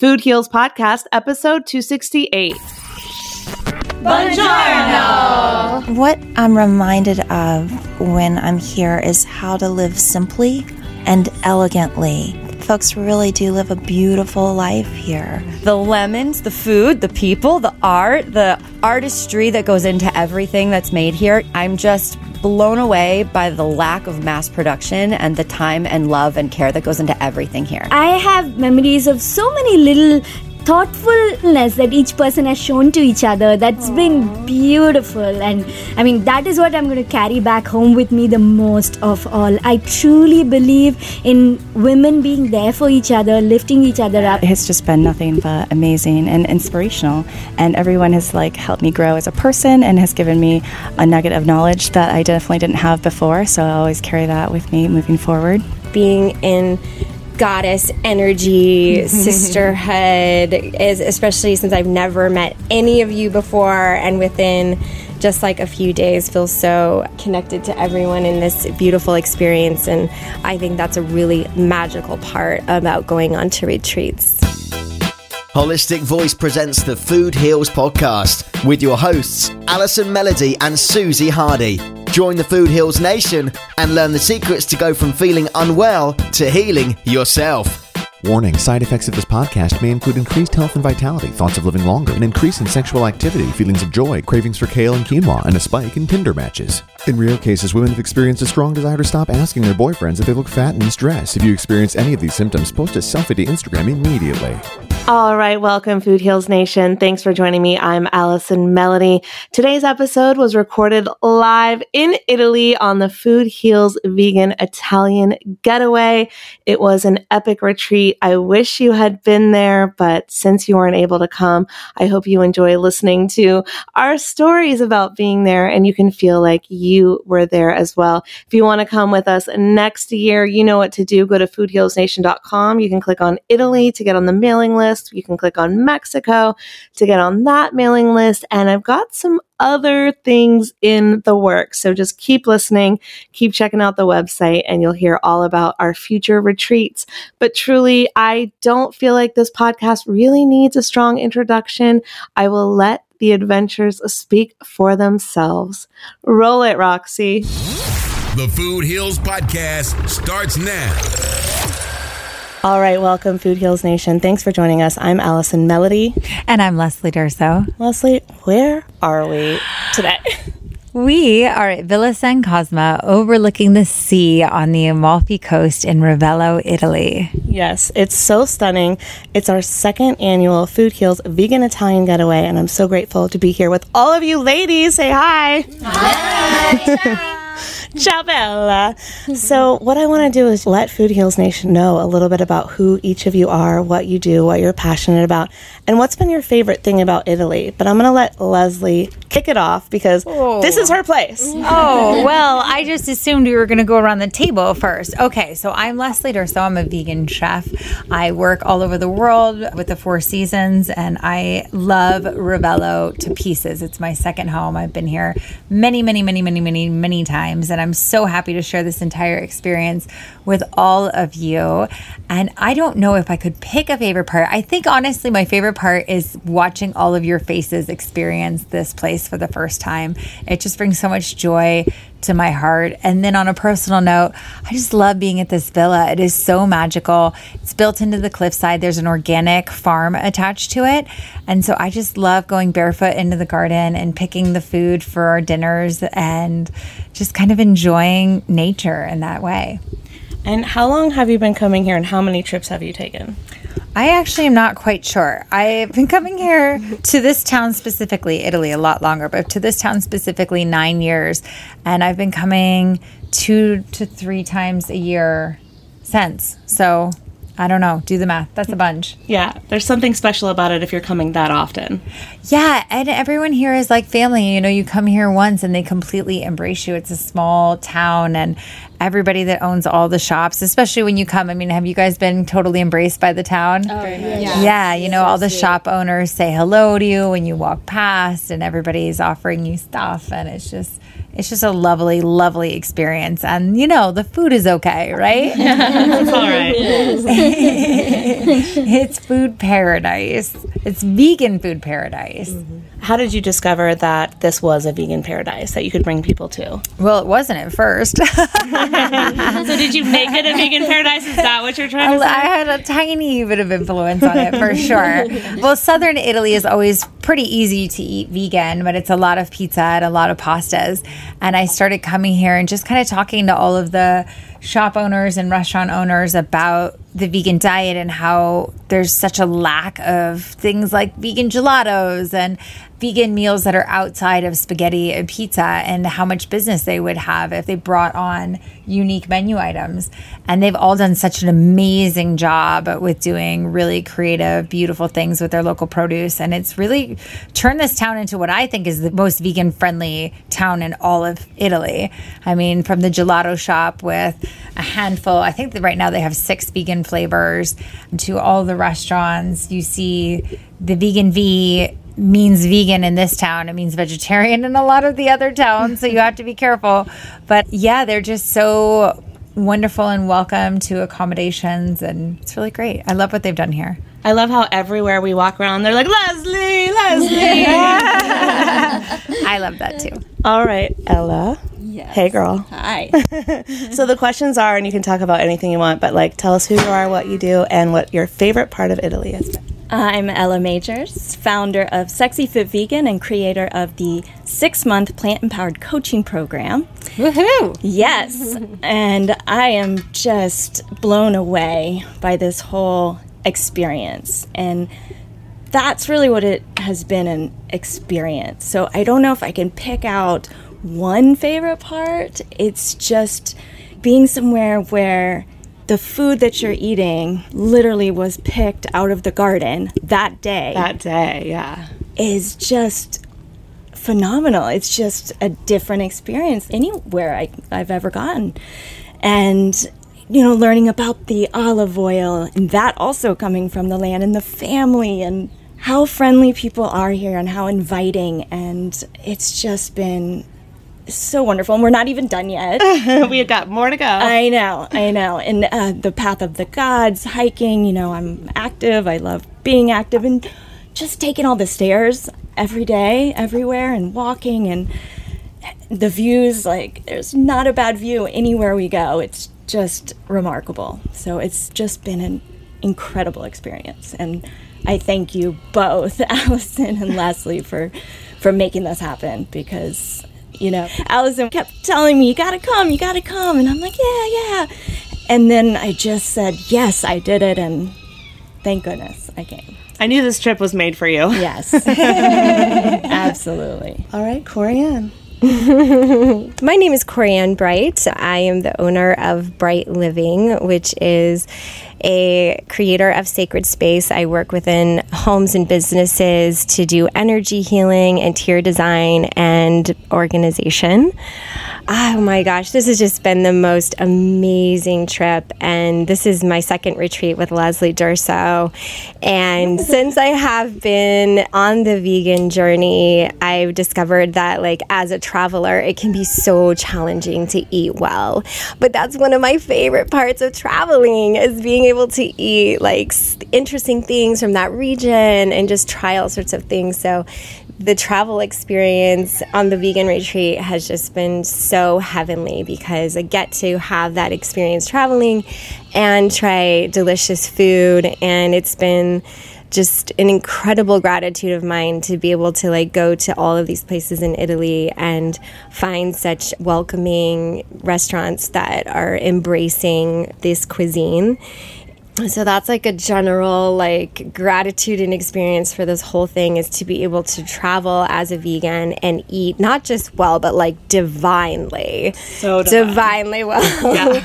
Food Heals Podcast, episode 268. Buongiorno! What I'm reminded of when I'm here is how to live simply and elegantly. Folks really do live a beautiful life here. The lemons, the food, the people, the art, the artistry that goes into everything that's made here. I'm just blown away by the lack of mass production and the time and love and care that goes into everything here. I have memories of so many little thoughtfulness that each person has shown to each other. That's Aww. been beautiful. And i mean that is what i'm going to carry back home with me the most of all. I truly believe in women being there for each other lifting each other up. It's just been nothing but amazing and inspirational. And everyone has like helped me grow as a person and has given me a nugget of knowledge that i definitely didn't have before. So i always carry that with me moving forward. Being in goddess energy, mm-hmm. sisterhood, is especially since I've never met any of you before and within just like a few days feel so connected to everyone in this beautiful experience and I think that's a really magical part about going on to retreats. Holistic Voice presents the Food Heals podcast with your hosts Allison Melody and Susie Hardy. Join the Food Heals Nation and learn the secrets to go from feeling unwell to healing yourself. Warning side effects of this podcast may include increased health and vitality, thoughts of living longer, an increase in sexual activity, feelings of joy, cravings for kale and quinoa, and a spike in Tinder matches. In rare cases, women have experienced a strong desire to stop asking their boyfriends if they look fat and stressed. If you experience any of these symptoms, post a selfie to Instagram immediately. All right, welcome, Food Heals Nation. Thanks for joining me. I'm Allison Melody. Today's episode was recorded live in Italy on the Food Heals Vegan Italian Getaway. It was an epic retreat. I wish you had been there, but since you weren't able to come, I hope you enjoy listening to our stories about being there and you can feel like you were there as well. If you want to come with us next year, you know what to do. Go to foodhealsnation.com. You can click on Italy to get on the mailing list list. You can click on Mexico to get on that mailing list. And I've got some other things in the works. So just keep listening, keep checking out the website, and you'll hear all about our future retreats. But truly, I don't feel like this podcast really needs a strong introduction. I will let the adventures speak for themselves. Roll it, Roxy. The Food Heals Podcast starts now. All right, welcome, Food Heals Nation. Thanks for joining us. I'm Allison Melody. And I'm Leslie Durso. Leslie, where are we today? We are at Villa San Cosma overlooking the sea on the Amalfi Coast in Ravello, Italy. Yes, it's so stunning. It's our second annual Food Heals Vegan Italian Getaway, and I'm so grateful to be here with all of you ladies. Say hi. Hi. Ciao, Bella. So, what I want to do is let Food Heals Nation know a little bit about who each of you are, what you do, what you're passionate about, and what's been your favorite thing about Italy. But I'm going to let Leslie kick it off because oh. this is her place. Oh, well, I just assumed we were going to go around the table first. Okay, so I'm Leslie Durso. I'm a vegan chef. I work all over the world with the Four Seasons, and I love Ravello to pieces. It's my second home. I've been here many, many, many, many, many, many times, and I'm so happy to share this entire experience with all of you. And I don't know if I could pick a favorite part. I think honestly, my favorite part is watching all of your faces experience this place for the first time. It just brings so much joy to my heart. And then on a personal note, I just love being at this villa. It is so magical. It's built into the cliffside. There's an organic farm attached to it. And so I just love going barefoot into the garden and picking the food for our dinners and just kind of enjoying nature in that way. And how long have you been coming here and how many trips have you taken? I actually am not quite sure. I've been coming here to this town specifically, Italy, a lot longer, but to this town specifically, nine years. And I've been coming two to three times a year since. So I don't know. Do the math. That's a bunch. Yeah, there's something special about it if you're coming that often. Yeah, and everyone here is like family. You know, you come here once and they completely embrace you. It's a small town and everybody that owns all the shops, especially when you come. I mean, have you guys been totally embraced by the town? Oh, yeah. Yeah, you know, all the shop owners say hello to you when you walk past and everybody's offering you stuff and it's just it's just a lovely, lovely experience. And you know, the food is okay, right? it's all right. it's food paradise. It's vegan food paradise. Mm-hmm. How did you discover that this was a vegan paradise that you could bring people to? Well, it wasn't at first. so did you make it a vegan paradise? Is that what you're trying to say? I had a tiny bit of influence on it for sure. well, southern Italy is always pretty easy to eat vegan, but it's a lot of pizza and a lot of pastas. And I started coming here and just kind of talking to all of the shop owners and restaurant owners about the vegan diet and how there's such a lack of things like vegan gelatos and vegan meals that are outside of spaghetti and pizza and how much business they would have if they brought on unique menu items. And they've all done such an amazing job with doing really creative, beautiful things with their local produce. And it's really turned this town into what I think is the most vegan friendly town in all of Italy. I mean, from the gelato shop with a handful, I think right now they have six vegan flavors, to all the restaurants. You see the vegan V means vegan in this town. It means vegetarian in a lot of the other towns. So you have to be careful. But yeah, they're just so wonderful and welcome to accommodations. And it's really great. I love what they've done here. I love how everywhere we walk around, they're like, Leslie, Leslie. I love that too. All right, Ella. Hey, girl. Hi. so the questions are, and you can talk about anything you want, but like, tell us who you are, what you do, and what your favorite part of Italy is. Uh, I'm Ella Magers, founder of Sexy Fit Vegan and creator of the six month plant empowered coaching program. Woohoo! Yes. and I am just blown away by this whole experience. And that's really what it has been an experience. So I don't know if I can pick out one favorite part. It's just being somewhere where the food that you're eating literally was picked out of the garden that day. That day, yeah. Is just phenomenal. It's just a different experience anywhere I, I've ever gotten. And, you know, learning about the olive oil and that also coming from the land and the family and how friendly people are here and how inviting. And it's just been so wonderful. And we're not even done yet. we have got more to go. I know, I know. And uh, the path of the gods, hiking, you know, I'm active. I love being active and just taking all the stairs every day, everywhere, and walking and the views. Like, there's not a bad view anywhere we go. It's just remarkable. So it's just been an incredible experience. And I thank you both, Allison and Leslie, for for making this happen because you know, Allison kept telling me, you gotta come, you gotta come. And I'm like, yeah, yeah. And then I just said, yes, I did it. And thank goodness I came. I knew this trip was made for you. Yes. Absolutely. All right, Coriann. My name is Coriann Bright. I am the owner of Bright Living, which is a creator of sacred space. I work within homes and businesses to do energy healing, interior design, and organization. Oh my gosh, this has just been the most amazing trip. And this is my second retreat with Leslie Durso. And since I have been on the vegan journey, I've discovered that, like, as a traveler, it can be so challenging to eat well. But that's one of my favorite parts of traveling is being able to eat, like, interesting things from that region and just try all sorts of things. So, the travel experience on the vegan retreat has just been so heavenly because I get to have that experience traveling and try delicious food and it's been just an incredible gratitude of mine to be able to like go to all of these places in Italy and find such welcoming restaurants that are embracing this cuisine so that's like a general like gratitude and experience for this whole thing is to be able to travel as a vegan and eat not just well but like divinely so divine. divinely well yeah.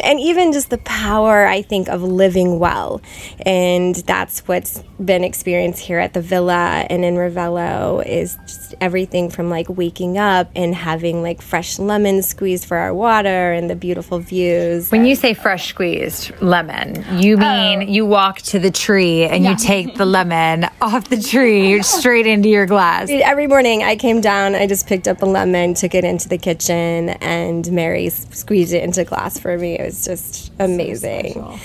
and even just the power i think of living well and that's what's been experienced here at the villa and in ravello is just everything from like waking up and having like fresh lemon squeezed for our water and the beautiful views when you say fresh squeezed lemon you you mean oh. you walk to the tree and yeah. you take the lemon off the tree straight into your glass? Every morning I came down, I just picked up a lemon, took it into the kitchen, and Mary squeezed it into glass for me. It was just amazing. So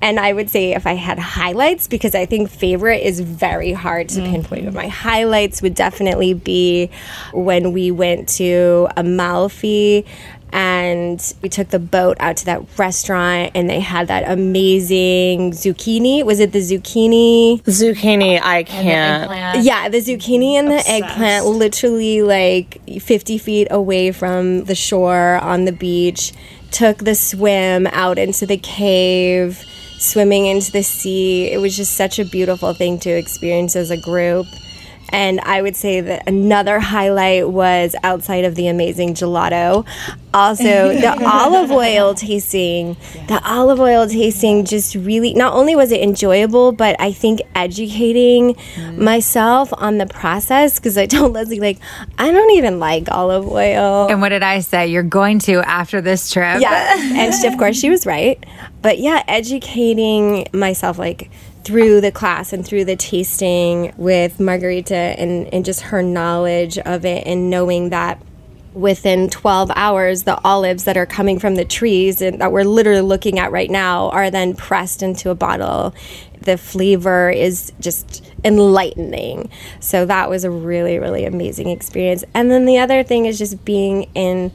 and I would say if I had highlights, because I think favorite is very hard to mm-hmm. pinpoint, but my highlights would definitely be when we went to Amalfi and we took the boat out to that restaurant and they had that amazing zucchini. Was it the zucchini? Zucchini i can't yeah the zucchini and the eggplant literally like 50 feet away from the shore on the beach. Took the swim out into the cave swimming into the sea it was just such a beautiful thing to experience as a group and I would say that another highlight was outside of the amazing gelato. Also, the olive oil tasting. The olive oil tasting just really, not only was it enjoyable, but I think educating mm. myself on the process because I told Leslie, like, I don't even like olive oil. And what did I say? You're going to after this trip. Yeah. and she, of course, she was right. But yeah, educating myself, like, through the class and through the tasting with Margarita and, and just her knowledge of it and knowing that within 12 hours the olives that are coming from the trees and that we're literally looking at right now are then pressed into a bottle. The flavor is just enlightening. So that was a really really amazing experience. And then the other thing is just being in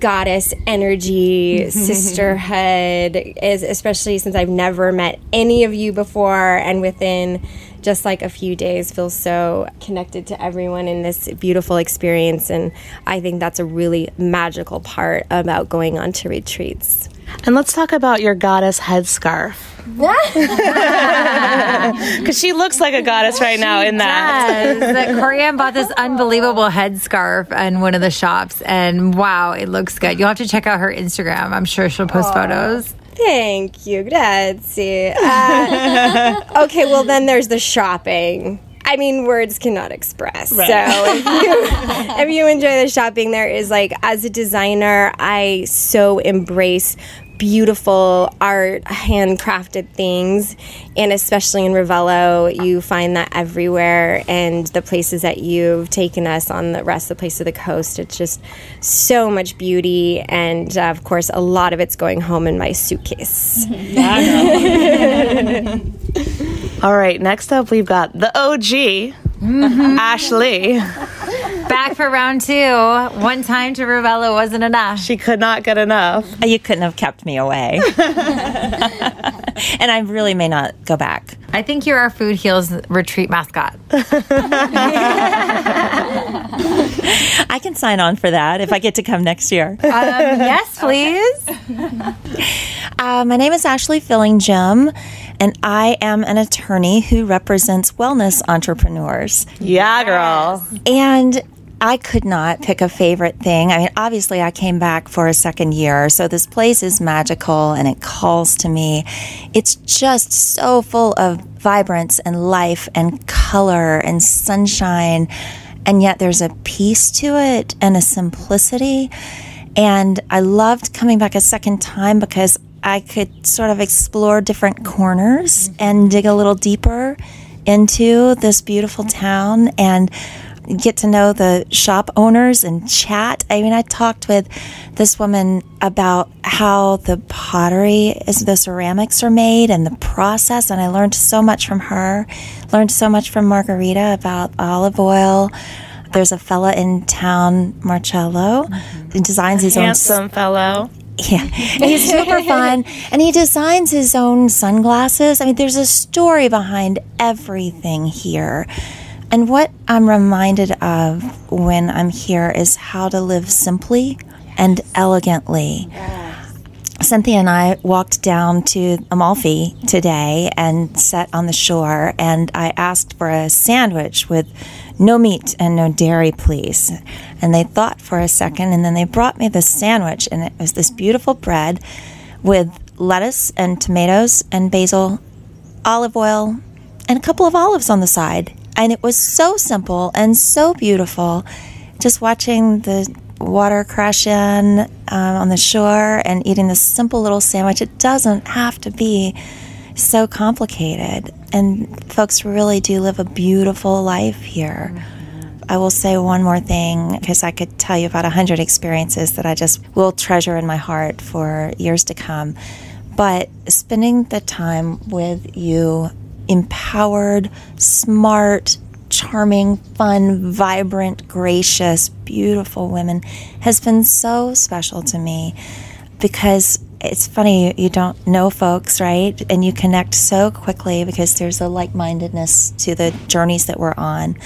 goddess energy, sisterhood, is especially since I've never met any of you before and within just like a few days feel so connected to everyone in this beautiful experience and I think that's a really magical part about going on to retreats. And let's talk about your goddess headscarf. Because she looks like a goddess right now in that. Yes. Coriann bought this unbelievable headscarf in one of the shops, and wow, it looks good. You'll have to check out her Instagram. I'm sure she'll post photos. Thank you, grazie. Uh, okay, well then there's the shopping. I mean, words cannot express. Right. So if you, if you enjoy the shopping, there is like, as a designer, I so embrace beautiful art, handcrafted things, and especially in Ravello, you find that everywhere. And the places that you've taken us on the rest of the place of the coast, it's just so much beauty, and uh, of course, a lot of it's going home in my suitcase. All right, next up we've got the OG, Ashley. Back for round two. One time to Ravello wasn't enough. She could not get enough. You couldn't have kept me away. and I really may not go back. I think you're our Food Heals retreat mascot. I can sign on for that if I get to come next year. Um, yes, please. Uh, my name is Ashley Fillingim, and I am an attorney who represents wellness entrepreneurs. Yeah, girl. And I could not pick a favorite thing. I mean, obviously, I came back for a second year, so this place is magical and it calls to me. It's just so full of vibrance and life and color and sunshine, and yet there's a peace to it and a simplicity. And I loved coming back a second time because I could sort of explore different corners and dig a little deeper into this beautiful town and get to know the shop owners and chat. I mean, I talked with this woman about how the pottery is, the ceramics are made and the process, and I learned so much from her. Learned so much from Margarita about olive oil. There's a fella in town, Marcello, mm-hmm. who designs his own Handsome fellow. yeah, he's super fun, and he designs his own sunglasses. I mean, there's a story behind everything here. And what I'm reminded of when I'm here is how to live simply and elegantly. Cynthia and I walked down to Amalfi today and sat on the shore, and I asked for a sandwich with no meat and no dairy, please. And they thought for a second, and then they brought me this sandwich, and it was this beautiful bread with lettuce and tomatoes and basil, olive oil, and a couple of olives on the side. And it was so simple and so beautiful. Just watching the water crash in um, on the shore and eating this simple little sandwich. It doesn't have to be so complicated. And folks really do live a beautiful life here. I will say one more thing because I could tell you about a hundred experiences that I just will treasure in my heart for years to come. But spending the time with you, empowered, smart, charming, fun, vibrant, gracious, beautiful women has been so special to me because it's funny you don't know folks right? And you connect so quickly because there's a like-mindedness to the journeys that we're on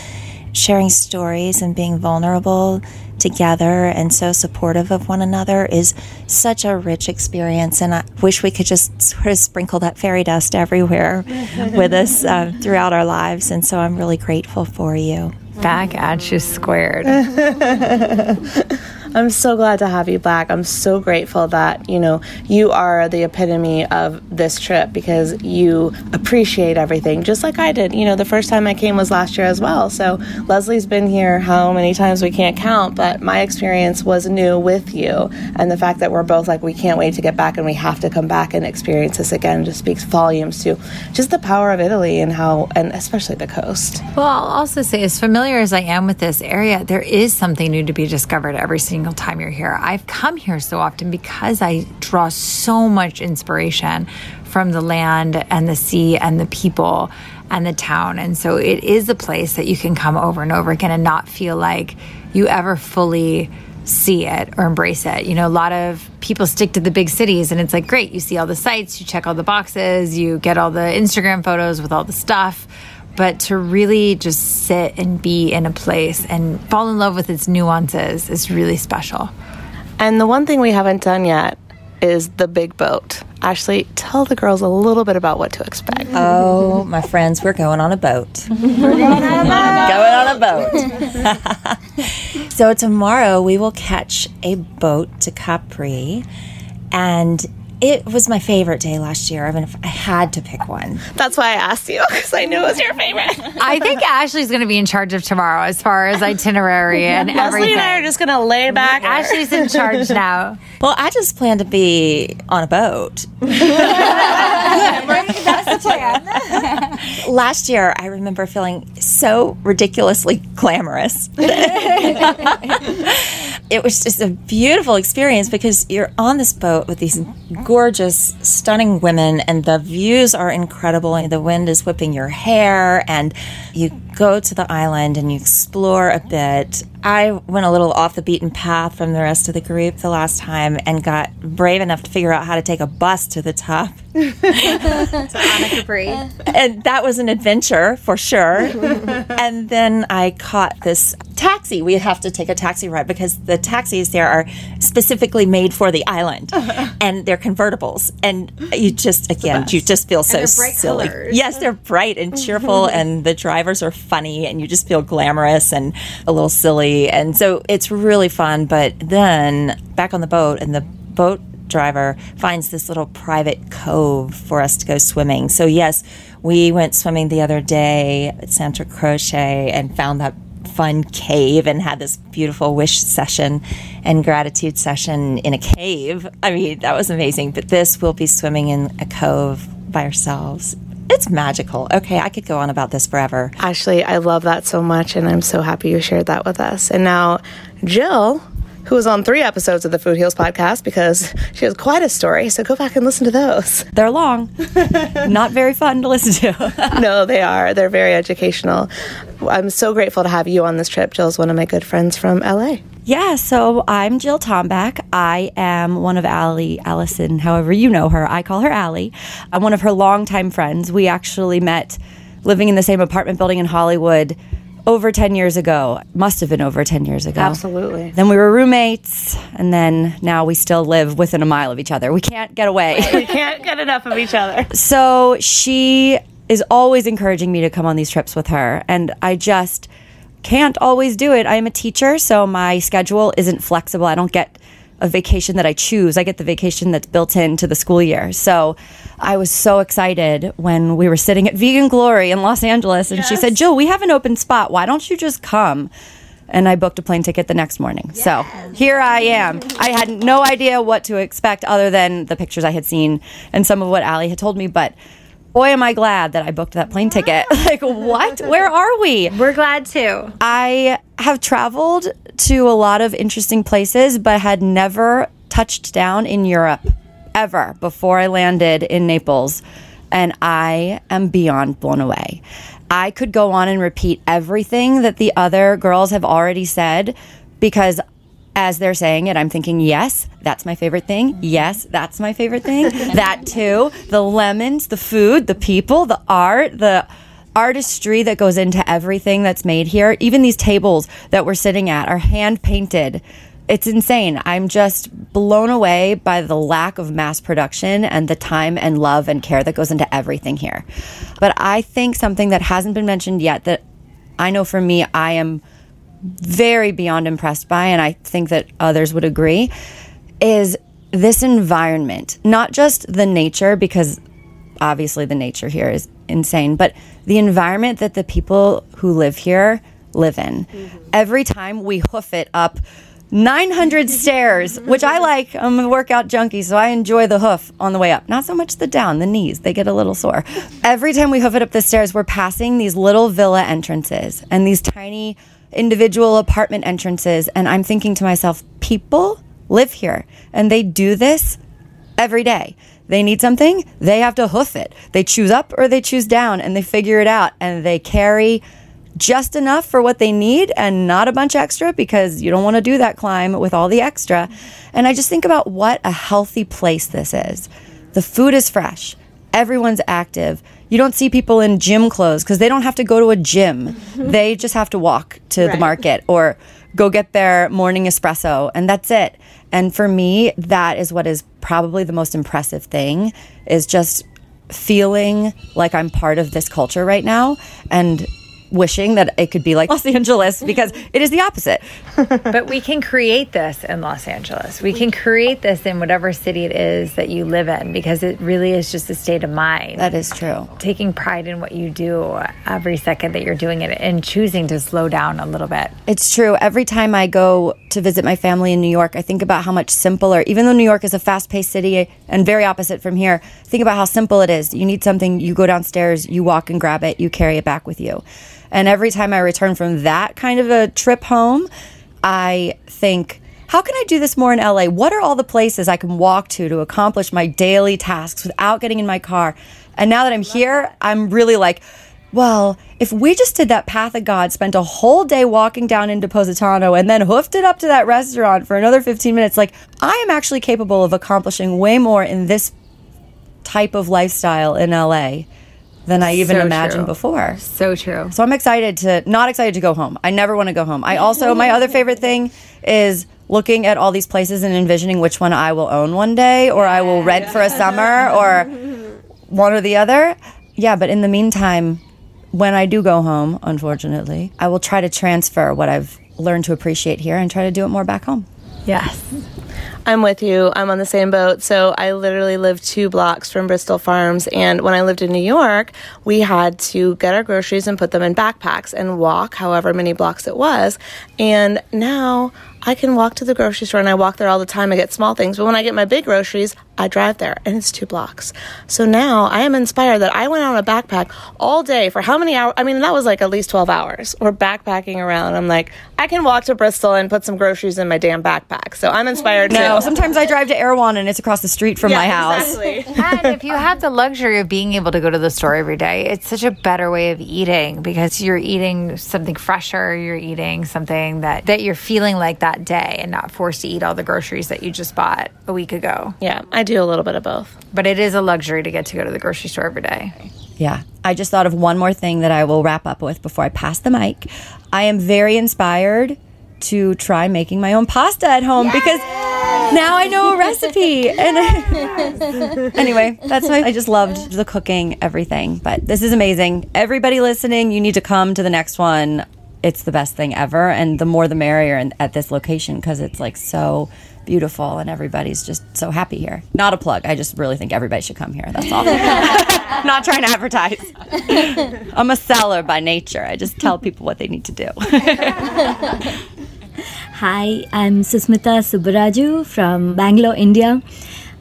sharing stories and being vulnerable together and so supportive of one another is such a rich experience and i wish we could just sort of sprinkle that fairy dust everywhere with us uh, throughout our lives and so i'm really grateful for you. Back at you squared I'm so glad to have you back. I'm so grateful that, you know, you are the epitome of this trip because you appreciate everything just like I did. You know, the first time I came was last year as well. So Leslie's been here how many times we can't count, but my experience was new with you. And the fact that we're both like, we can't wait to get back and we have to come back and experience this again just speaks volumes to just the power of Italy and how, and especially the coast. Well, I'll also say, as familiar as I am with this area, there is something new to be discovered every single time you're here. I've come here so often because I draw so much inspiration from the land and the sea and the people and the town. And so it is a place that you can come over and over again and not feel like you ever fully see it or embrace it. You know, a lot of people stick to the big cities and it's like, great, you see all the sites, you check all the boxes, you get all the Instagram photos with all the stuff but to really just sit and be in a place and fall in love with its nuances is really special. And the one thing we haven't done yet is the big boat. Ashley, tell the girls a little bit about what to expect. Oh, my friends, we're going on a boat. we're going on a boat. so tomorrow we will catch a boat to Capri and it was my favorite day last year. I mean, if I had to pick one. That's why I asked you because I knew it was your favorite. I think Ashley's going to be in charge of tomorrow as far as itinerary and Leslie everything. and I are just going to lay back. Ashley's in charge now. Well, I just plan to be on a boat. That's the plan. Last year, I remember feeling so ridiculously glamorous. It was just a beautiful experience because you're on this boat with these gorgeous, stunning women, and the views are incredible. And the wind is whipping your hair, and you go to the island and you explore a bit. I went a little off the beaten path from the rest of the group the last time and got brave enough to figure out how to take a bus to the top. and that was an adventure for sure. and then I caught this taxi. We have to take a taxi ride because the taxis there are specifically made for the island and they're convertibles. And you just, again, you just feel so silly. colors. Yes, they're bright and cheerful, and the drivers are funny, and you just feel glamorous and a little silly. And so it's really fun. But then back on the boat, and the boat driver finds this little private cove for us to go swimming. So, yes, we went swimming the other day at Santa Croce and found that fun cave and had this beautiful wish session and gratitude session in a cave. I mean, that was amazing. But this, we'll be swimming in a cove by ourselves. It's magical. Okay, I could go on about this forever. Ashley, I love that so much, and I'm so happy you shared that with us. And now, Jill, who was on three episodes of the Food Heals podcast because she has quite a story. So go back and listen to those. They're long, not very fun to listen to. no, they are. They're very educational. I'm so grateful to have you on this trip. Jill's one of my good friends from LA. Yeah, so I'm Jill Tomback. I am one of Allie, Allison, however you know her. I call her Allie. I'm one of her longtime friends. We actually met living in the same apartment building in Hollywood over 10 years ago. Must have been over 10 years ago. Absolutely. Then we were roommates, and then now we still live within a mile of each other. We can't get away. we can't get enough of each other. So she is always encouraging me to come on these trips with her. And I just can't always do it. I am a teacher, so my schedule isn't flexible. I don't get a vacation that I choose. I get the vacation that's built into the school year. So I was so excited when we were sitting at Vegan Glory in Los Angeles and she said, Jill, we have an open spot. Why don't you just come? And I booked a plane ticket the next morning. So here I am. I had no idea what to expect other than the pictures I had seen and some of what Allie had told me. But boy, am I glad that I booked that plane ticket. like, what? Where are we? We're glad too. I have traveled to a lot of interesting places, but had never touched down in Europe ever before I landed in Naples. and I am beyond blown away. I could go on and repeat everything that the other girls have already said because as they're saying it, I'm thinking, yes, that's my favorite thing. Yes, that's my favorite thing. that too. The lemons, the food, the people, the art, the artistry that goes into everything that's made here. Even these tables that we're sitting at are hand painted. It's insane. I'm just blown away by the lack of mass production and the time and love and care that goes into everything here. But I think something that hasn't been mentioned yet that I know for me, I am very beyond impressed by, and I think that others would agree, is this environment. Not just the nature, because obviously the nature here is insane, but the environment that the people who live here live in. Mm-hmm. Every time we hoof it up 900 stairs, which I like. I'm a workout junkie, so I enjoy the hoof on the way up. Not so much the down, the knees, they get a little sore. Every time we hoof it up the stairs, we're passing these little villa entrances and these tiny individual apartment entrances. And I'm thinking to myself, people live here and they do this every day. They need something, they have to hoof it. They choose up or they choose down and they figure it out and they carry just enough for what they need and not a bunch extra because you don't want to do that climb with all the extra. And I just think about what a healthy place this is. The food is fresh, everyone's active. You don't see people in gym clothes because they don't have to go to a gym. they just have to walk to the market or go get their morning espresso, and that's it. And for me, that is what is probably the most impressive thing is just feeling like I'm part of this culture right now and wishing that it could be like Los Angeles because it is the opposite. but we can create this in Los Angeles. We can create this in whatever city it is that you live in because it really is just a state of mind. That is true. Taking pride in what you do every second that you're doing it and choosing to slow down a little bit. It's true. Every time I go to visit my family in New York, I think about how much simpler, even though New York is a fast paced city and very opposite from here, think about how simple it is. You need something, you go downstairs, you walk and grab it, you carry it back with you. And every time I return from that kind of a trip home, I think, how can I do this more in LA? What are all the places I can walk to to accomplish my daily tasks without getting in my car? And now that I'm here, I'm really like, well, if we just did that path of God, spent a whole day walking down into Positano and then hoofed it up to that restaurant for another 15 minutes, like I am actually capable of accomplishing way more in this type of lifestyle in LA than I even So imagined true. before. So true. So I'm excited to not excited to go home. I never want to go home. I also my other favorite thing is looking at all these places and envisioning which one I will own one day or I will rent for a summer or one or the other. Yeah, but in the meantime, when I do go home, unfortunately, I will try to transfer what I've learned to appreciate here and try to do it more back home. Yes. I'm with you. I'm on the same boat. So I literally live two blocks from Bristol Farms. And when I lived in New York, we had to get our groceries and put them in backpacks and walk however many blocks it was. And now I can walk to the grocery store and I walk there all the time. I get small things. But when I get my big groceries, I drive there and it's two blocks. So now I am inspired that I went on a backpack all day for how many hours? I mean, that was like at least 12 hours. We're backpacking around. I'm like, I can walk to Bristol and put some groceries in my damn backpack. So I'm inspired now. No, too. sometimes I drive to Erewhon and it's across the street from Yeah, my house. and if you have the luxury of being able to go to the store every day, it's such a better way of eating because you're eating something fresher, you're eating something that, that you're feeling like that day and not forced to eat all the groceries that you just bought a week ago. Yeah, I do a little bit of both. But it is a luxury to get to go to the grocery store every day. Yeah. I just thought of one more thing that I will wrap up with before I pass the mic. I am very inspired to try making my own pasta at home because now I know a recipe. And anyway, that's why I just loved the cooking, everything. But this is amazing. Everybody listening, you need to come to the next one. It's the best thing ever. And the more the merrier and at this location because it's like so beautiful and everybody's just so happy here. Not a plug. I just really think everybody should come here. That's all. Not trying to advertise. I'm a seller by nature. I just tell people what they need to do. Hi, I'm Susmita Subbaraju from Bangalore, India.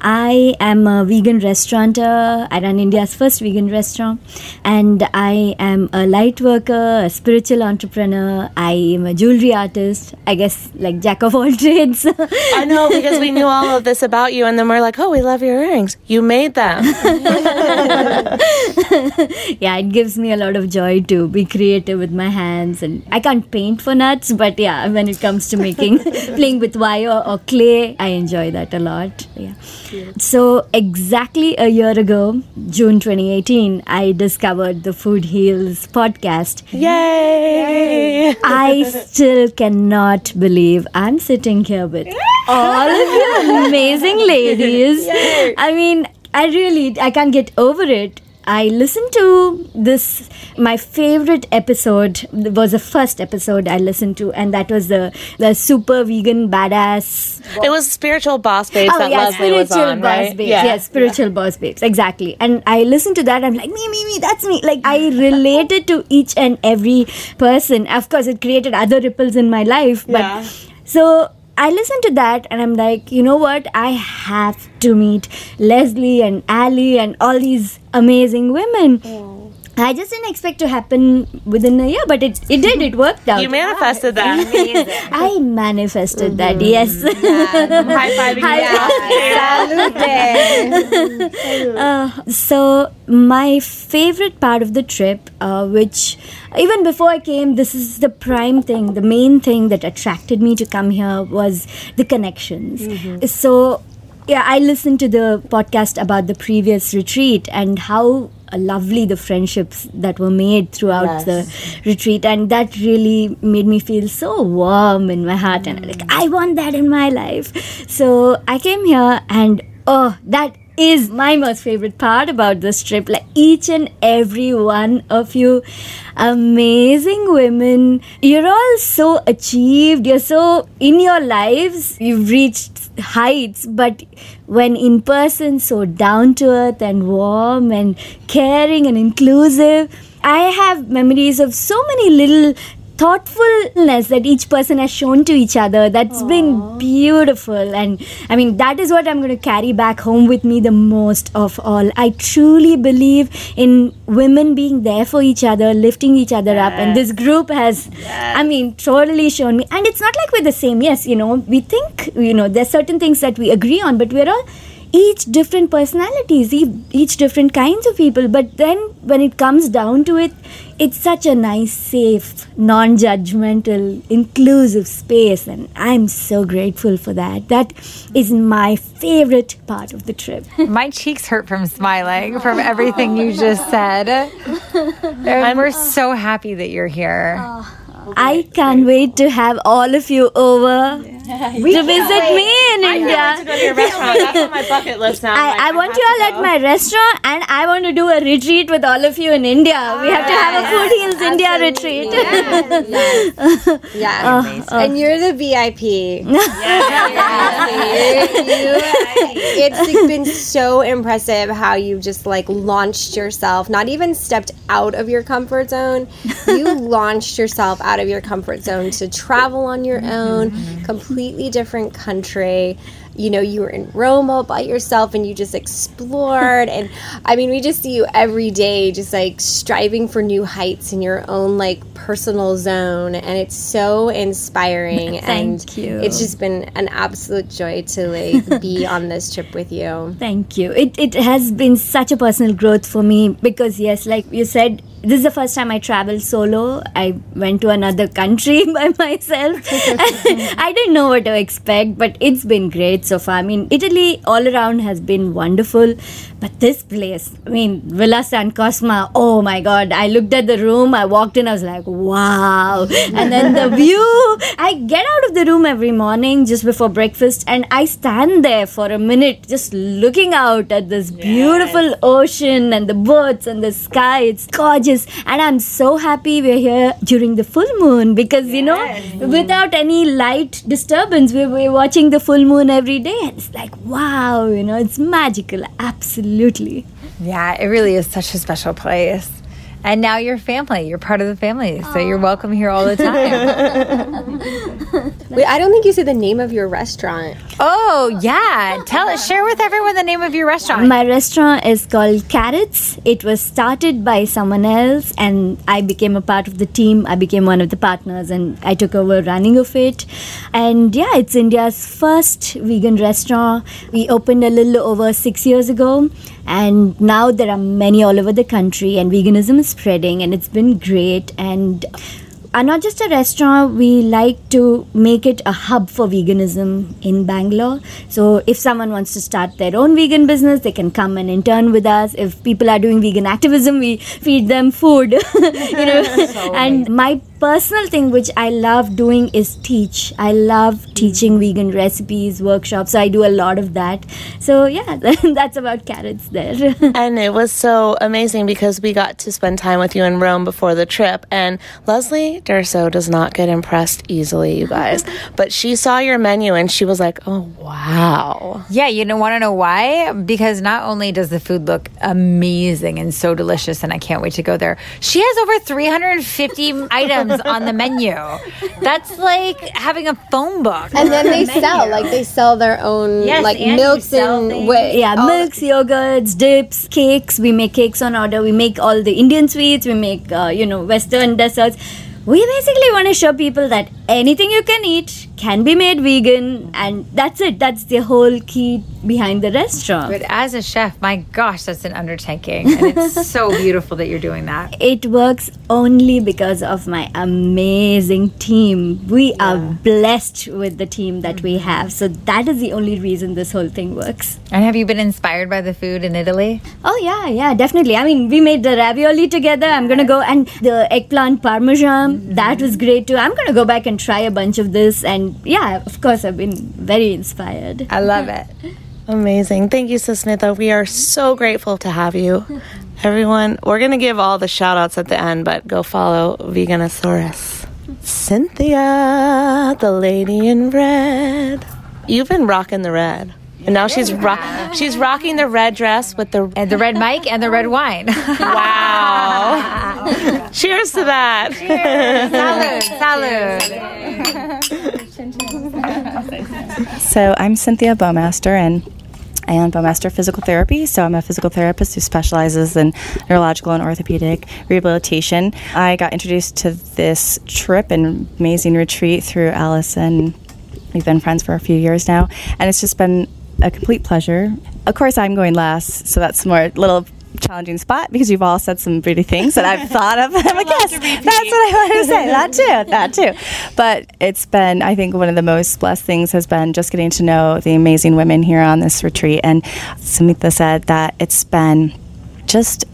I am a vegan restaurateur. I run India's first vegan restaurant. And I am a light worker, a spiritual entrepreneur. I am a jewelry artist. I guess like jack of all trades. I know because we knew all of this about you, and then we're like, oh, we love your earrings. You made them. yeah, it gives me a lot of joy to be creative with my hands, and I can't paint for nuts, but yeah, when it comes to making, playing with wire or clay, I enjoy that a lot. Yeah. So exactly a year ago, June 2018, I discovered the Food Heals podcast. Yay! I still cannot believe I'm sitting here with all of you amazing ladies. I mean, I really I can't get over it. I listened to this. My favorite episode was the first episode I listened to, and that was the the super vegan badass. It was spiritual boss babes Oh that yeah, Leslie was spiritual on, boss right? babes. Yes, spiritual boss babes. Exactly. And I listened to that. I'm like, me, me, me. That's me. Like I related to each and every person. Of course, it created other ripples in my life. But Yeah. so I listened to that and I'm like, you know what? I have to meet Leslie and Ali and all these amazing women. I just didn't expect to happen within a year, but it, it did. It worked out. You manifested that. I manifested that, yes. High fiving Uh, so my favorite part of the trip, uh, which even before I came, this is the prime thing, the main thing that attracted me to come here was the connections. So yeah, I listened to the podcast about the previous retreat and how lovely the friendships that were made throughout the retreat, and that really made me feel so warm in my heart. And like, mm. I want that in my life. So I came here, and oh, that is my most favorite part about this trip. Like each and every one of you, amazing women. You're all so achieved. You're so in your lives. You've reached heights, but when in person, so down to earth and warm and caring and inclusive. I have memories of so many little thoughtfulness that each person has shown to each other. That's been beautiful. And i mean that is what i'm going to carry back home with me the most of all. I truly believe in women being there for each other lifting each other up. And this group has i mean totally shown me. And it's not like we're the same. Yes you know we think you know there's certain things that we agree on but we're all each different personalities e- each different kinds of people but then when it comes down to it it's such a nice safe non-judgmental inclusive space and i'm so grateful for that that is my favorite part of the trip My cheeks hurt from smiling from everything you just said. And we're uh, so happy that you're here. i can't wait to have all of you over to visit me in india to go to your restaurant. That's on my bucket list now. I, I want you all at my restaurant and I want to do a retreat with all of you in India. We have to have a Food Heals India retreat. Yeah. Uh, uh. and you're the VIP. it's been so impressive how you just like launched yourself, not even stepped out of your comfort zone. You launched yourself out of your comfort zone to travel on your own, mm-hmm. completely different country. You know, you were in Rome all by yourself and you just explored. And I mean, we just see you every day, just like striving for new heights in your own like personal zone. And it's so inspiring. and Thank you. It's just been an absolute joy to like be on this trip with you. Thank you. It, it has been such a personal growth for me because, yes, like you said, this is the first time I traveled solo. I went to another country by myself. I didn't know what to expect, but it's been great so far. I mean, Italy all around has been wonderful, but this place, I mean, Villa San Cosma, oh my god, I looked at the room, I walked in, I was like, wow. And then the view, I get out of the room every morning just before breakfast and I stand there for a minute just looking out at this beautiful ocean and the birds and the sky. It's gorgeous. And I'm so happy we're here during the full moon because, you know, without any light disturbance, we're, we're watching the full moon every day. And it's like, wow, you know, it's magical. Absolutely. Yeah, it really is such a special place. And now you're family. You're part of the family. So you're welcome here all the time. Wait, I don't think you said the name of your restaurant. oh, yeah. Tell us, share with everyone the name of your restaurant. My restaurant is called Carrots. It was started by someone else, and I became a part of the team. I became one of the partners, and I took over running of it. And yeah, it's India's first vegan restaurant. We opened a little over six years ago. And now there are many all over the country and veganism is spreading and it's been great and are not just a restaurant, we like to make it a hub for veganism in Bangalore. So if someone wants to start their own vegan business, they can come and intern with us. If people are doing vegan activism, we feed them food. you know, and my personal thing which I love doing is teach. I love hmm. teaching vegan recipes, workshops. So I do a lot of that. So yeah, that's about carrots there. and it was so amazing because we got to spend time with you in Rome before the trip. And Leslie Durso does not get impressed easily, you guys. but she saw your menu and she was like, "Oh wow." Yeah, you don't want to know why? Because not only does the food look amazing and so delicious, and I can't wait to go there. She has over 350 items on the menu. That's like having a phone book. And then they sell, like they sell their own Yes, like and milks and things. yeah, all- milks, yogurts, dips, cakes. We make cakes on order. We make all the Indian sweets. We make, uh, you know, Western desserts. We basically want to show people that anything you can eat can be made vegan, and that's it. That's the whole key behind the restaurant. But as a chef, my gosh, that's an undertaking. And it's so beautiful that you're doing that. It works only because of my amazing team. We are blessed with the team that we mm-hmm. have. So that is the only reason this whole thing works. And have you been inspired by the food in Italy? Oh yeah, yeah, definitely. I mean, we made the ravioli together. I'm gonna go and the eggplant parmesan. Um, that was great too. I'm gonna go back and try a bunch of this. And yeah, of course, I've been very inspired. I love it. Amazing. Thank you, Susmitha. We are so grateful to have you. Everyone, we're going to give all the shout outs at the end, but go follow Veganosaurus. Cynthia, the lady in red. You've been rocking the red. And now she's ro- she's rocking the red dress with the And the red mic and the red wine. wow. Cheers to that. salud, salud. So I'm Cynthia Bowmaster, and I am Bowmaster Physical Therapy. So I'm a physical therapist who specializes in neurological and orthopedic rehabilitation. I got introduced to this trip and amazing retreat through Allison. We've been friends for a few years now, and it's just been a complete pleasure. Of course, I'm going last, so that's more little challenging spot because you've all said some pretty things that I've thought of. I'm like, yes, that's what I wanted to say. That too, that too. But it's been, I think, one of the most blessed things has been just getting to know the amazing women here on this retreat. And Samantha said that it's been just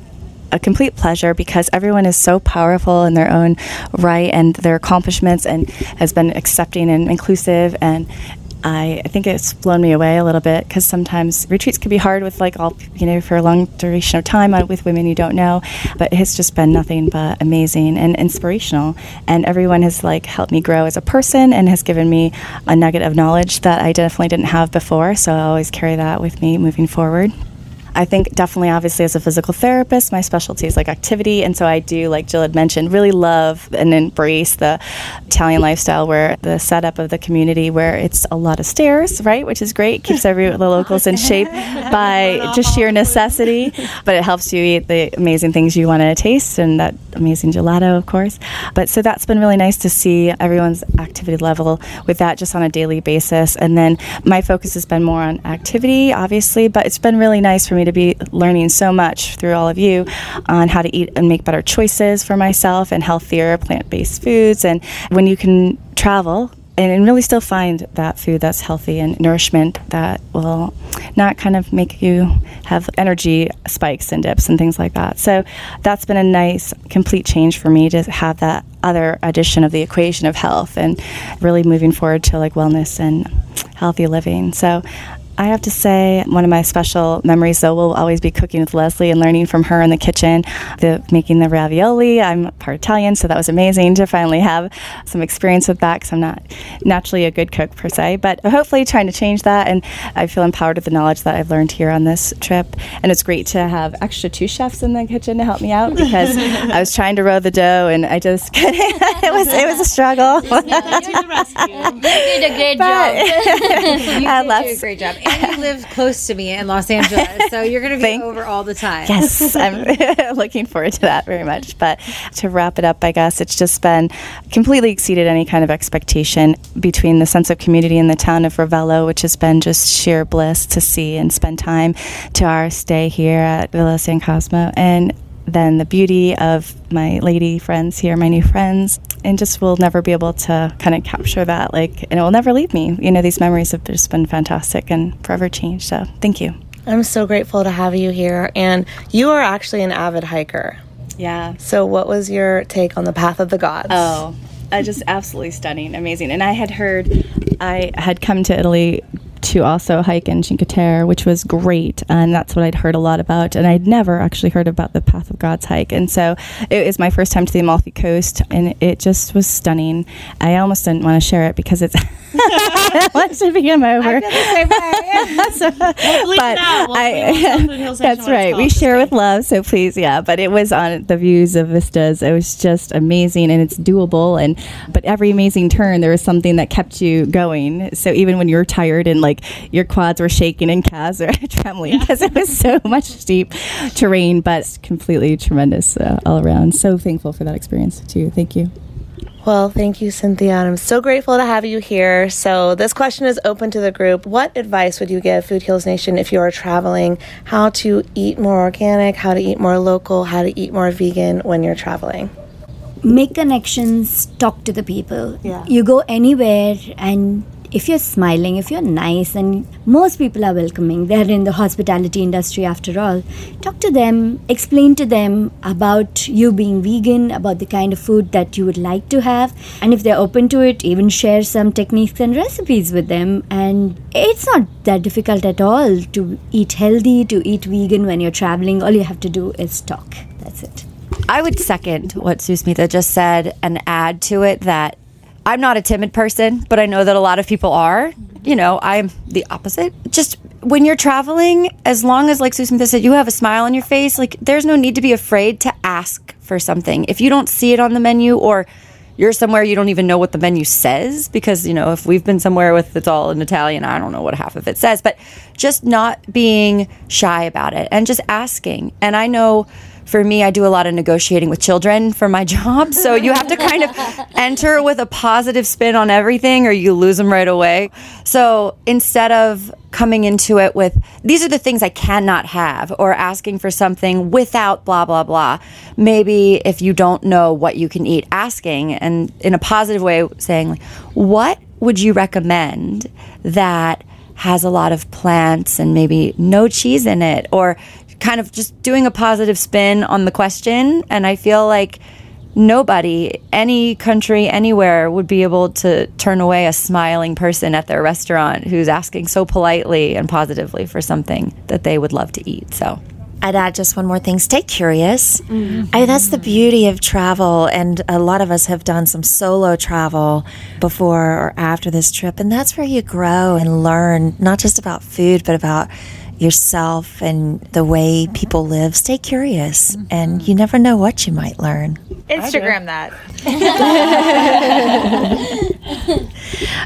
a complete pleasure because everyone is so powerful in their own right and their accomplishments and has been accepting and inclusive and I, think it's blown me away a little bit because sometimes retreats can be hard with like all you know for a long duration of time uh, with women you don't know but it's just been nothing but amazing and inspirational. And everyone has like helped me grow as a person and has given me a nugget of knowledge that I definitely didn't have before so I always carry that with me moving forward I think definitely, obviously, as a physical therapist, my specialty is like activity. And so I do, like Jill had mentioned, really love and embrace the Italian lifestyle where the setup of the community where it's a lot of stairs, right? Which is great, keeps every the locals in shape by just sheer necessity. But it helps you eat the amazing things you want to taste and that amazing gelato, of course. But so that's been really nice to see everyone's activity level with that just on a daily basis. And then my focus has been more on activity, obviously, but it's been really nice for me to be learning so much through all of you on how to eat and make better choices for myself and healthier plant based foods. And when you can travel, and really still find that food that's healthy and nourishment that will not kind of make you have energy spikes and dips and things like that. So that's been a nice complete change for me to have that other addition of the equation of health and really moving forward to like wellness and healthy living. So I have to say, one of my special memories, though, will always be cooking with Leslie and learning from her in the kitchen, the making the ravioli. I'm part Italian, so that was amazing to finally have some experience with that because I'm not naturally a good cook per se, but hopefully trying to change that. And I feel empowered with the knowledge that I've learned here on this trip. And it's great to have extra two chefs in the kitchen to help me out because I was trying to roll the dough and I just it was it was a struggle. You did a great But- job. you did do let's- a great job. And you live close to me in Los Angeles, so you're going to be Thank- over all the time. Yes, I'm looking forward to that very much. But to wrap it up, I guess it's just been completely exceeded any kind of expectation between the sense of community in the town of Ravello, which has been just sheer bliss to see and spend time, to our stay here at Villa San Cosma, and then the beauty of my lady friends here, my new friends, and just will never be able to kind of capture that. Like, and it will never leave me. You know, these memories have just been fantastic and forever changed. So, thank you. I'm so grateful to have you here. And you are actually an avid hiker. Yeah. So, what was your take on the Path of the Gods? Oh, uh, just absolutely stunning, amazing. And I had heard, I had come to Italy to also hike in Cinque Terre, which was great, and that's what I'd heard a lot about. And I'd never actually heard about the Path of God's hike, and so it was my first time to the Amalfi Coast, and it just was stunning. I almost didn't want to share it because it's. I want to be him over. So- but I, that's right. We share with love, so please, yeah. But it was on the views of vistas. It was just amazing, and it's doable. And but every amazing turn, there was something that kept you going. So even when you're tired and like your quads were shaking and calves were trembling because it was so much steep terrain, but it's completely tremendous uh, all around. So thankful for that experience too. Thank you. Well, thank you, Cynthia. and I'm so grateful to have you here. So, this question is open to the group. What advice would you give Food Heals Nation if you are traveling? How to eat more organic, how to eat more local, how to eat more vegan when you're traveling? make connections talk to the people Yeah. you go anywhere and if you're smiling if you're nice and most people are welcoming. They're in the hospitality industry after all. Talk to them explain to them about you being vegan about the kind of food that you would like to have. And if they're open to it even share some techniques and recipes with them. And it's not that difficult at all to eat healthy to eat vegan when you're traveling. All you have to do is talk. That's it. I would second what Susmita just said and add to it that I'm not a timid person, but I know that a lot of people are. You know, I'm the opposite. Just when you're traveling, as long as, like Susmita said, you have a smile on your face, like there's no need to be afraid to ask for something. If you don't see it on the menu or you're somewhere you don't even know what the menu says because you know if we've been somewhere with it's all in Italian I don't know what half of it says but just not being shy about it and just asking and I know for me I do a lot of negotiating with children for my job so you have to kind of enter with a positive spin on everything or you lose them right away so instead of coming into it with these are the things I cannot have or asking for something without blah blah blah. Maybe if you don't know what you can eat, asking and in a positive way saying like, what would you recommend that has a lot of plants and maybe no cheese in it or kind of just doing a positive spin on the question and I feel like nobody, any country, anywhere would be able to turn away a smiling person at their restaurant who's asking so politely and positively for something that they would love to eat. So. I'd add just one more thing stay curious. Mm-hmm. I that's the beauty of travel. And a lot of us have done some solo travel before or after this trip. And that's where you grow and learn not just about food, but about yourself and the way people live. Stay curious. And you never know what you might learn. Instagram that.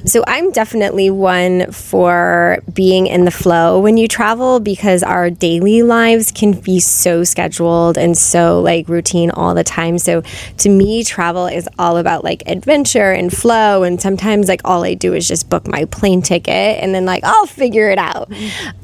So I'm definitely one for being in the flow when you travel because our daily lives can be so scheduled and so like routine all the time. So to me, travel is all about like adventure and flow. And sometimes like all I do is just book my plane ticket and then like I'll figure it out.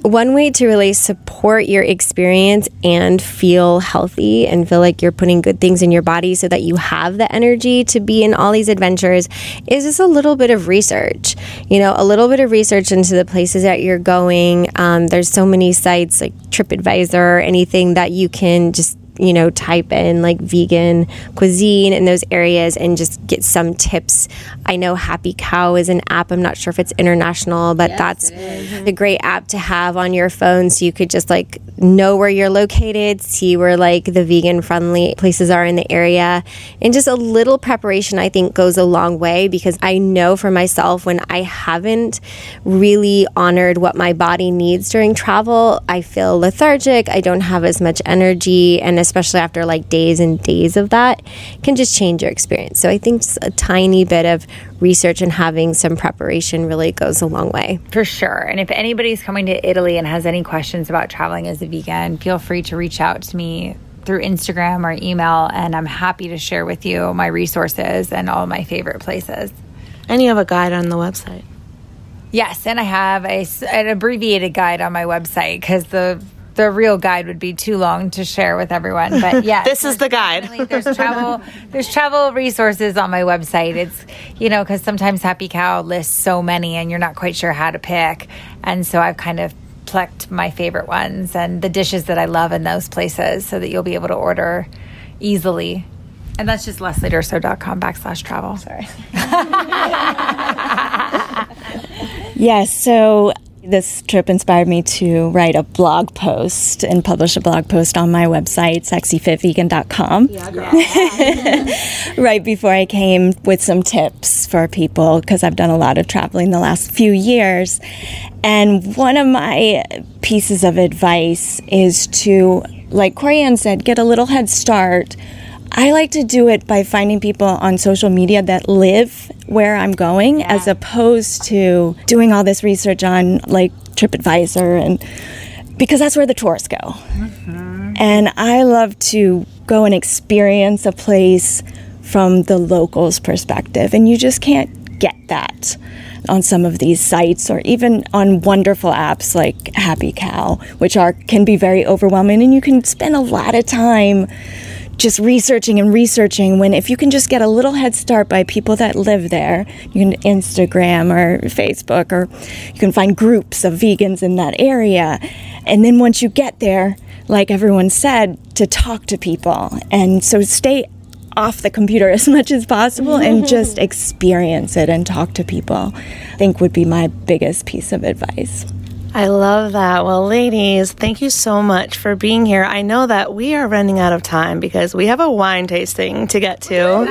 One way to really support your experience and feel healthy and feel like you're putting good things in your body so that you have the energy to be in all these adventures is just a little bit of research. You know, a little bit of research into the places that you're going. Um, there's so many sites like TripAdvisor, anything that you can just you know, type in like vegan cuisine in those areas and just get some tips. I know Happy Cow is an app. I'm not sure if it's international, but that's a great app to have on your phone so you could just like know where you're located, see where like the vegan friendly places are in the area. And just a little preparation, I think, goes a long way because I know for myself when I haven't really honored what my body needs during travel, I feel lethargic. I don't have as much energy. And especially after like days and days of that, can just change your experience. So I think just a tiny bit of research and having some preparation really goes a long way. For sure. And if anybody's coming to Italy and has any questions about traveling as a vegan, feel free to reach out to me through Instagram or email, and I'm happy to share with you my resources and all my favorite places. And you have a guide on the website. Yes, and I have a, an abbreviated guide on my website because the the real guide would be too long to share with everyone. But yeah, this is the guide. there's travel there's travel resources on my website. It's you know because sometimes Happy Cow lists so many and you're not quite sure how to pick, and so I've kind of plucked my favorite ones and the dishes that I love in those places so that you'll be able to order easily. And that's just lesliedurso.com backslash travel. Sorry. yes, so this trip inspired me to write a blog post and publish a blog post on my website, sexyfitvegan.com. Yeah, right before I came with some tips for people because I've done a lot of traveling the last few years. And one of my pieces of advice is to, like Coriann said, get a little head start I like to do it by finding people on social media that live where I'm going yeah. as opposed to doing all this research on like TripAdvisor and because that's where the tourists go. Mm-hmm. And I love to go and experience a place from the locals' perspective and you just can't get that on some of these sites or even on wonderful apps like Happy Cow, which are can be very overwhelming and you can spend a lot of time just researching and researching when if you can just get a little head start by people that live there you can instagram or facebook or you can find groups of vegans in that area. And then once you get there like everyone said to talk to people. And so stay off the computer as much as possible and just experience it and talk to people i think would be my biggest piece of advice I love that. Well, ladies, thank you so much for being here. I know that we are running out of time because we have a wine tasting to get to.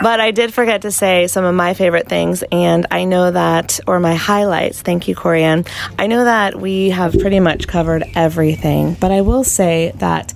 but I did forget to say some of my favorite things, and I know that, or my highlights. Thank you, Coriann. I know that we have pretty much covered everything, but I will say that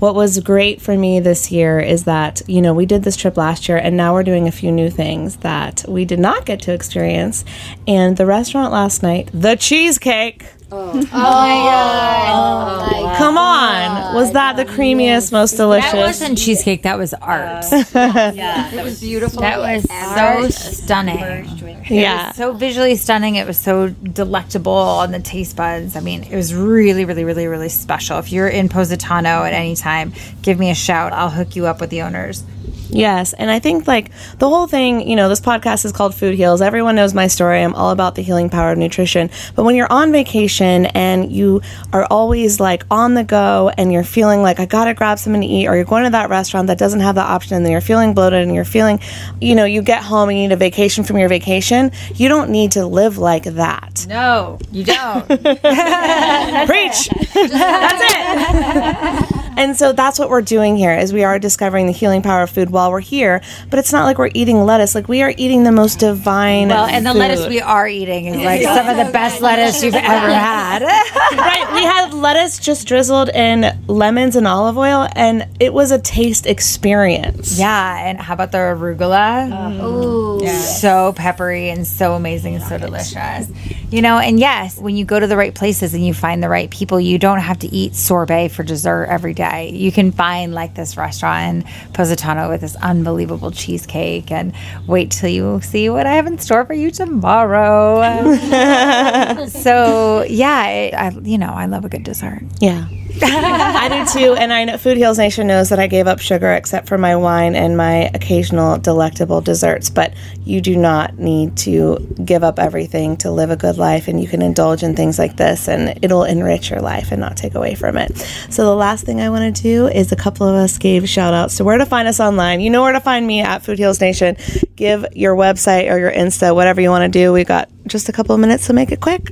what was great for me this year is that, you know, we did this trip last year and now we're doing a few new things that we did not get to experience. And the restaurant last night, the cheesecake. Oh, oh, my god! Oh, oh my oh. Come on, was that the creamiest, most delicious? That wasn't cheesecake. That was art. yeah, that was beautiful. That was so stunning. Yeah, so visually stunning. It was so delectable on the taste buds. I mean, it was really, really, really, really special. If you're in Positano at any time, give me a shout. I'll hook you up with the owners. Yes. And I think like the whole thing, you know, this podcast is called Food Heals. Everyone knows my story. I'm all about the healing power of nutrition. But when you're on vacation and you are always like on the go and you're feeling like I got to grab something to eat or you're going to that restaurant that doesn't have the option and then you're feeling bloated and you're feeling, you know, you get home and you need a vacation from your vacation, you don't need to live like that. No, you don't. Preach. That's it. and so that's what we're doing here is we are discovering the healing power of food while we're here, but it's not like we're eating lettuce. Like we are eating the most divine. Well, and the food. lettuce we are eating is like some of the best lettuce you've ever had. right. We had lettuce just drizzled in lemons and olive oil, and it was a taste experience. Yeah. And how about the arugula? Oh, so peppery and so amazing and so delicious. You know, and yes, when you go to the right places and you find the right people, you don't have to eat sorbet for dessert every day. You can find like this restaurant in Positano with this unbelievable cheesecake and wait till you see what I have in store for you tomorrow. so yeah, I, I, you know I love a good dessert. Yeah. I do too, and I know Food Heals Nation knows that I gave up sugar except for my wine and my occasional delectable desserts. But you do not need to give up everything to live a good life, and you can indulge in things like this, and it'll enrich your life and not take away from it. So the last thing I want to do is a couple of us gave shout outs to where to find us online. You know where to find me at Food Heals Nation. Give your website or your Insta, whatever you want to do. We got just a couple of minutes, so make it quick.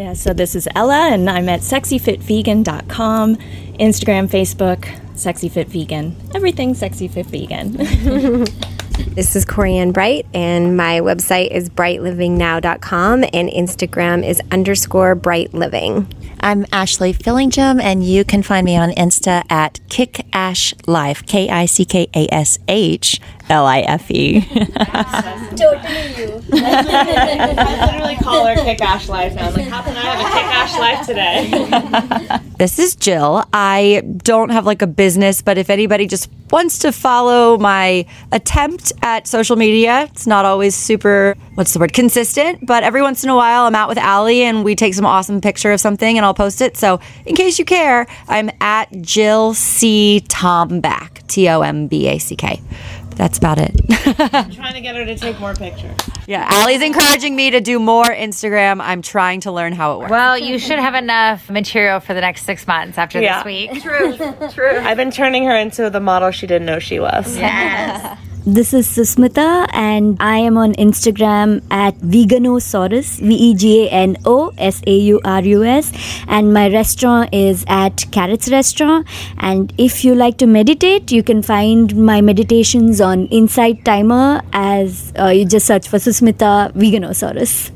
Yeah, so this is Ella, and I'm at sexyfitvegan.com, Instagram, Facebook, sexyfitvegan, everything sexyfitvegan. This is Coriann Bright, and my website is brightlivingnow.com, and Instagram is underscore bright living. I'm Ashley Fillingim, and you can find me on Insta at Kickash Life, K I C K A S H L I F E. Totally you. I literally call her Kick Ash Life now. I'm like, how can I have a Kick Ash Life today? This is Jill. I don't have like a business, but if anybody just wants to follow my attempt at social media, it's not always super, what's the word, consistent, but every once in a while I'm out with Allie and we take some awesome picture of something and I'll post it. So in case you care, I'm at Jill C. Tomback, T O M B A C K. That's about it. I'm trying to get her to take more pictures. yeah, Allie's encouraging me to do more Instagram. I'm trying to learn how it works. Well, you should have enough material for the next six months after Yeah. this week. True, true. I've been turning her into the model she didn't know she was. Yes. This is Susmita, and I am on Instagram at Veganosaurus, V E G A N O S A U R U S, and my restaurant is at Carrots Restaurant. And if you like to meditate, you can find my meditations on Insight Timer as uh, you just search for Susmita Veganosaurus.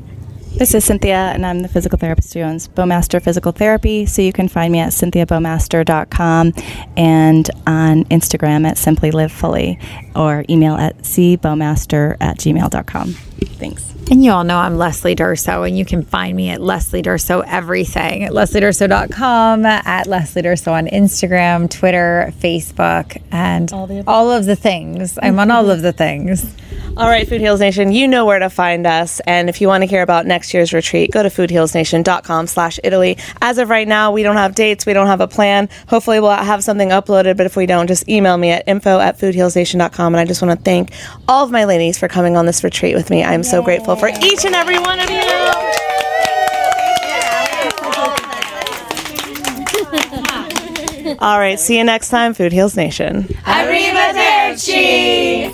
This is Cynthia, and I'm the physical therapist who owns Bowmaster Physical Therapy. So you can find me at cynthiabowmaster.com and on Instagram at Simply Live Fully or email at cbowmaster at gmail.com. Thanks. And you all know I'm Leslie Durso, and you can find me at Leslie Durso everything at lesliedurso.com, at Leslie Durso on Instagram, Twitter, Facebook, and all, of the things. I'm on all of the things. All right, Food Heals Nation, you know where to find us. And if you want to hear about next year's retreat, go to foodhealsnation.com slash Italy. As of right now, we don't have dates. We don't have a plan. Hopefully we'll have something uploaded, but if we don't, just email me at info at foodhealsnation.com. And I just want to thank all of my ladies for coming on this retreat with me. I'm so grateful for each and every one of you. All right, see you next time, Food Heals Nation. Arrivederci!